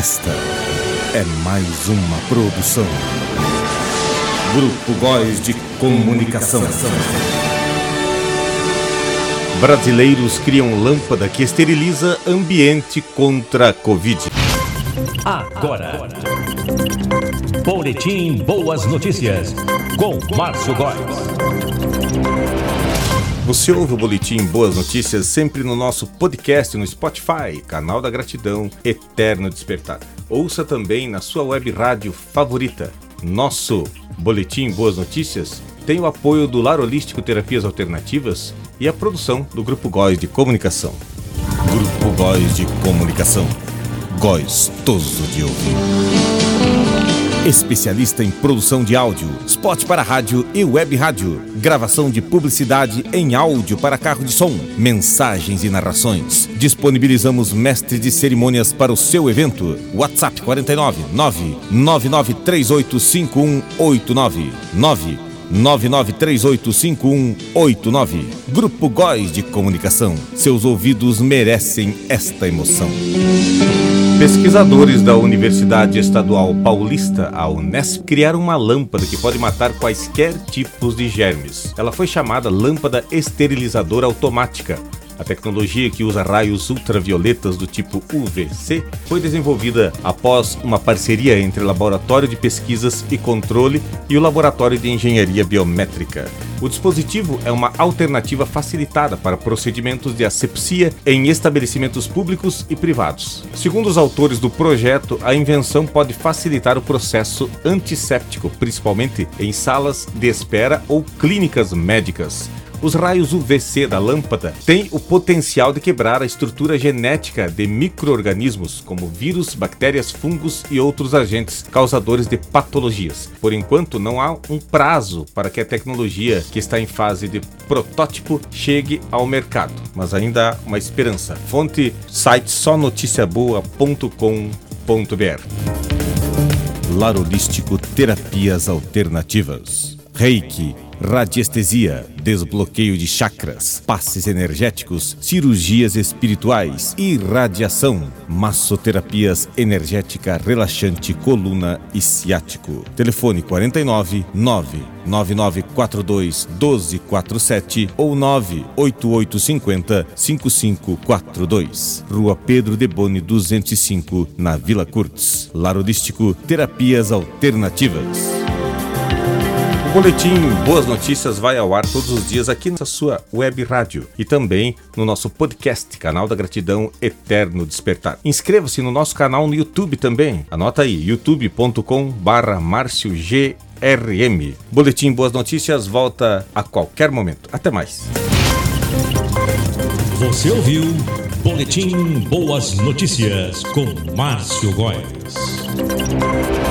Esta é mais uma produção. Grupo Góis de Comunicação. Brasileiros criam lâmpada que esteriliza ambiente contra a Covid. Agora. Boletim Boas Notícias com Márcio Góes. Você ouve o Boletim Boas Notícias sempre no nosso podcast no Spotify, canal da gratidão Eterno Despertar. Ouça também na sua web rádio favorita. Nosso Boletim Boas Notícias tem o apoio do Lar Holístico Terapias Alternativas e a produção do Grupo Góis de Comunicação. Grupo Góis de Comunicação. Gostoso de ouvir. Especialista em produção de áudio, spot para rádio e web rádio, gravação de publicidade em áudio para carro de som, mensagens e narrações. Disponibilizamos mestre de cerimônias para o seu evento. WhatsApp 49 999385189 9 99385189. Grupo Góis de Comunicação. Seus ouvidos merecem esta emoção. Pesquisadores da Universidade Estadual Paulista, a Unesp, criaram uma lâmpada que pode matar quaisquer tipos de germes. Ela foi chamada lâmpada esterilizadora automática a tecnologia que usa raios ultravioletas do tipo UVC foi desenvolvida após uma parceria entre o Laboratório de Pesquisas e Controle e o Laboratório de Engenharia Biométrica. O dispositivo é uma alternativa facilitada para procedimentos de asepsia em estabelecimentos públicos e privados. Segundo os autores do projeto, a invenção pode facilitar o processo antisséptico, principalmente em salas de espera ou clínicas médicas. Os raios UVC da lâmpada têm o potencial de quebrar a estrutura genética de microorganismos como vírus, bactérias, fungos e outros agentes causadores de patologias. Por enquanto, não há um prazo para que a tecnologia que está em fase de protótipo chegue ao mercado, mas ainda há uma esperança. Fonte site sonoticiaboa.com.br Larolístico Terapias Alternativas Reiki radiestesia, desbloqueio de chakras, passes energéticos, cirurgias espirituais, irradiação, massoterapias energética relaxante coluna e ciático. Telefone 49 99942 1247 ou 98850 5542. Rua Pedro de Boni 205, na Vila Curtis. Larodístico Terapias Alternativas. O boletim Boas Notícias vai ao ar todos os dias aqui na sua web rádio e também no nosso podcast, canal da Gratidão Eterno Despertar. Inscreva-se no nosso canal no YouTube também. Anota aí, youtube.com/barra GRM. Boletim Boas Notícias volta a qualquer momento. Até mais. Você ouviu Boletim Boas Notícias com Márcio Góes.